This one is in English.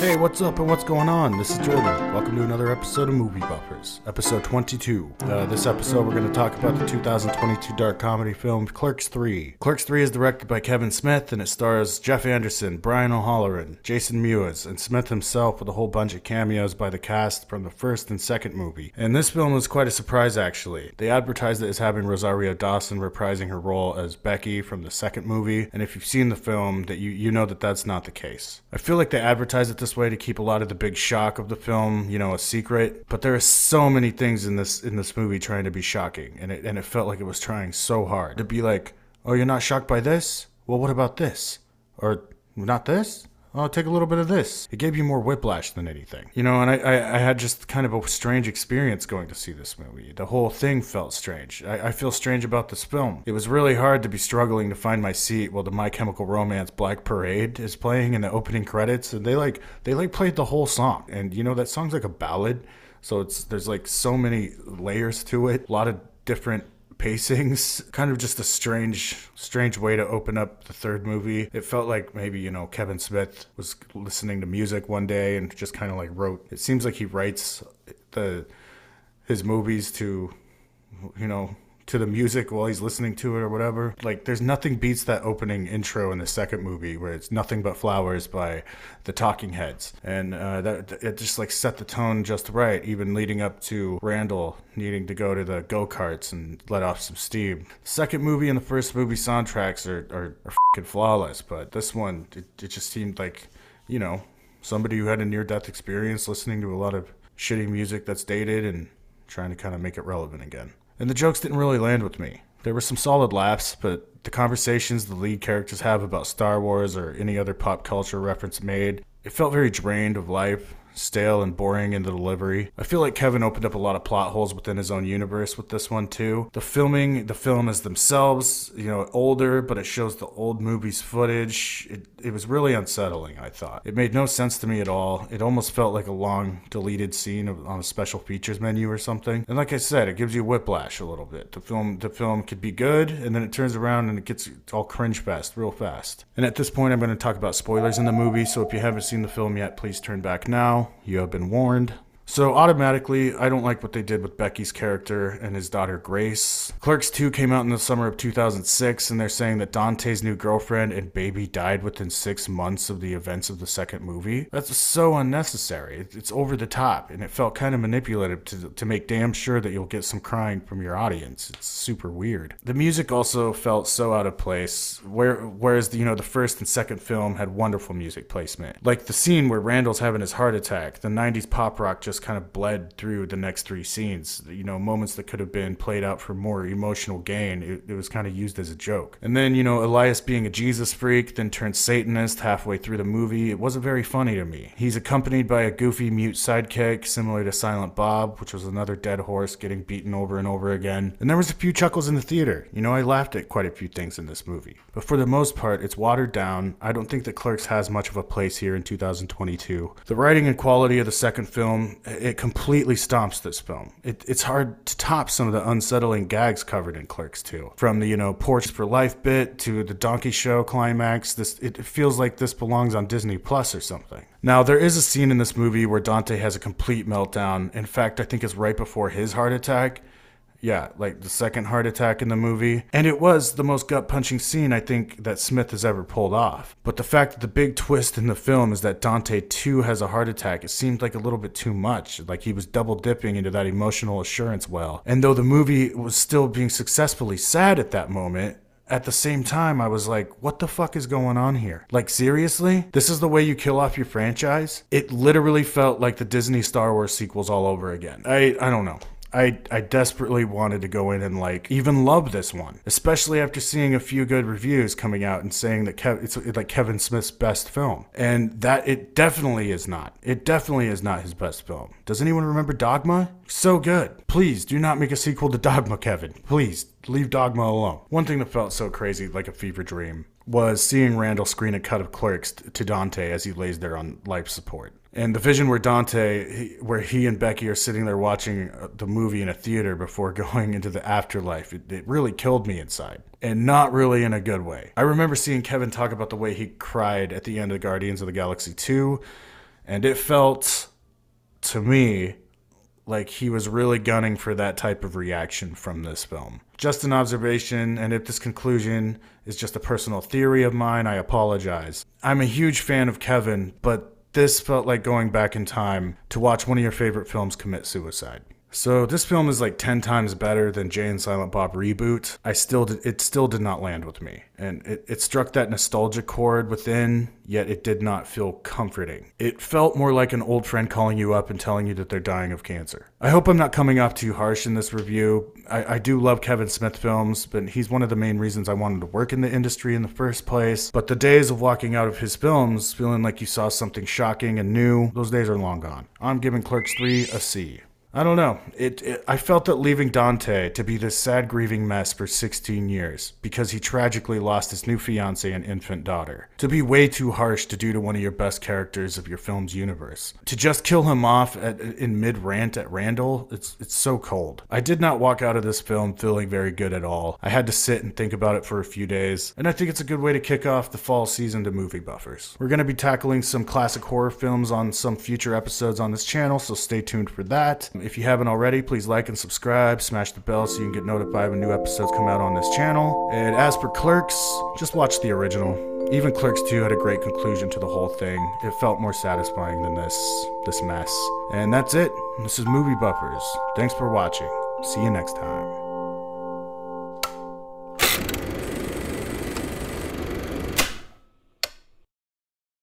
Hey, what's up and what's going on? This is Jordan. Welcome to another episode of Movie Buffers, episode 22. Uh, this episode, we're going to talk about the 2022 dark comedy film Clerks 3. Clerks 3 is directed by Kevin Smith and it stars Jeff Anderson, Brian O'Halloran, Jason Mewes, and Smith himself with a whole bunch of cameos by the cast from the first and second movie. And this film was quite a surprise, actually. They advertised it as having Rosario Dawson reprising her role as Becky from the second movie, and if you've seen the film, that you, you know that that's not the case. I feel like they advertised it this way to keep a lot of the big shock of the film, you know, a secret. But there are so many things in this in this movie trying to be shocking, and it and it felt like it was trying so hard to be like, oh, you're not shocked by this? Well, what about this? Or not this? Oh, take a little bit of this. It gave you more whiplash than anything. You know, and I, I, I had just kind of a strange experience going to see this movie. The whole thing felt strange. I, I feel strange about this film. It was really hard to be struggling to find my seat while the My Chemical Romance Black Parade is playing in the opening credits. And they like they like played the whole song. And you know, that song's like a ballad. So it's there's like so many layers to it. A lot of different pacings kind of just a strange strange way to open up the third movie. It felt like maybe you know kevin smith was listening to music one day and just kind of like wrote. It seems like he writes the his movies to you know to the music while he's listening to it or whatever. Like, there's nothing beats that opening intro in the second movie where it's "Nothing But Flowers" by the Talking Heads, and uh, that it just like set the tone just right, even leading up to Randall needing to go to the go karts and let off some steam. Second movie and the first movie soundtracks are are, are fucking flawless, but this one it, it just seemed like you know somebody who had a near death experience listening to a lot of shitty music that's dated and trying to kind of make it relevant again. And the jokes didn't really land with me. There were some solid laughs, but the conversations the lead characters have about Star Wars or any other pop culture reference made, it felt very drained of life stale and boring in the delivery. I feel like Kevin opened up a lot of plot holes within his own universe with this one too. The filming, the film is themselves, you know, older, but it shows the old movies footage. It, it was really unsettling, I thought. It made no sense to me at all. It almost felt like a long deleted scene on a special features menu or something. And like I said, it gives you whiplash a little bit. The film the film could be good and then it turns around and it gets all cringe fest real fast. And at this point I'm going to talk about spoilers in the movie, so if you haven't seen the film yet, please turn back now. You have been warned. So automatically, I don't like what they did with Becky's character and his daughter Grace. Clerks 2 came out in the summer of 2006, and they're saying that Dante's new girlfriend and baby died within six months of the events of the second movie. That's so unnecessary. It's over the top, and it felt kind of manipulative to, to make damn sure that you'll get some crying from your audience. It's super weird. The music also felt so out of place, where, whereas the, you know the first and second film had wonderful music placement. Like the scene where Randall's having his heart attack, the 90s pop rock just kind of bled through the next three scenes. You know, moments that could have been played out for more emotional gain, it, it was kind of used as a joke. And then, you know, Elias being a Jesus freak, then turned Satanist halfway through the movie, it wasn't very funny to me. He's accompanied by a goofy mute sidekick, similar to Silent Bob, which was another dead horse getting beaten over and over again. And there was a few chuckles in the theater. You know, I laughed at quite a few things in this movie. But for the most part, it's watered down. I don't think that Clerks has much of a place here in 2022. The writing and quality of the second film it completely stomps this film. It, it's hard to top some of the unsettling gags covered in Clerks 2. From the, you know, Porch for Life bit to the Donkey Show climax, this it feels like this belongs on Disney Plus or something. Now, there is a scene in this movie where Dante has a complete meltdown. In fact, I think it's right before his heart attack yeah, like the second heart attack in the movie. And it was the most gut punching scene I think that Smith has ever pulled off. But the fact that the big twist in the film is that Dante too has a heart attack, it seemed like a little bit too much. Like he was double dipping into that emotional assurance well. And though the movie was still being successfully sad at that moment, at the same time, I was like, what the fuck is going on here? Like, seriously? This is the way you kill off your franchise? It literally felt like the Disney Star Wars sequels all over again. I, I don't know. I, I desperately wanted to go in and like even love this one, especially after seeing a few good reviews coming out and saying that Kev, it's like Kevin Smith's best film, and that it definitely is not. It definitely is not his best film. Does anyone remember Dogma? So good. Please do not make a sequel to Dogma, Kevin. Please leave Dogma alone. One thing that felt so crazy, like a fever dream, was seeing Randall screen a cut of Clerks to Dante as he lays there on life support. And the vision where Dante, he, where he and Becky are sitting there watching uh, the movie in a theater before going into the afterlife, it, it really killed me inside. And not really in a good way. I remember seeing Kevin talk about the way he cried at the end of Guardians of the Galaxy 2 And it felt to me like he was really gunning for that type of reaction from this film. Just an observation, and if this conclusion is just a personal theory of mine, I apologize. I'm a huge fan of Kevin, but this felt like going back in time to watch one of your favorite films commit suicide. So this film is like 10 times better than Jay and Silent Bob reboot. I still did, it still did not land with me. And it, it struck that nostalgia chord within, yet it did not feel comforting. It felt more like an old friend calling you up and telling you that they're dying of cancer. I hope I'm not coming off too harsh in this review. I, I do love Kevin Smith films, but he's one of the main reasons I wanted to work in the industry in the first place. But the days of walking out of his films feeling like you saw something shocking and new, those days are long gone. I'm giving Clerks 3 a C. I don't know. It, it, I felt that leaving Dante to be this sad grieving mess for 16 years because he tragically lost his new fiance and infant daughter. To be way too harsh to do to one of your best characters of your film's universe. To just kill him off at, in mid rant at Randall, it's it's so cold. I did not walk out of this film feeling very good at all. I had to sit and think about it for a few days, and I think it's a good way to kick off the fall season to movie buffers. We're going to be tackling some classic horror films on some future episodes on this channel, so stay tuned for that. If you haven't already, please like and subscribe, smash the bell so you can get notified when new episodes come out on this channel. And as for Clerks, just watch the original. Even Clerks 2 had a great conclusion to the whole thing. It felt more satisfying than this this mess. And that's it. This is Movie Buffers. Thanks for watching. See you next time.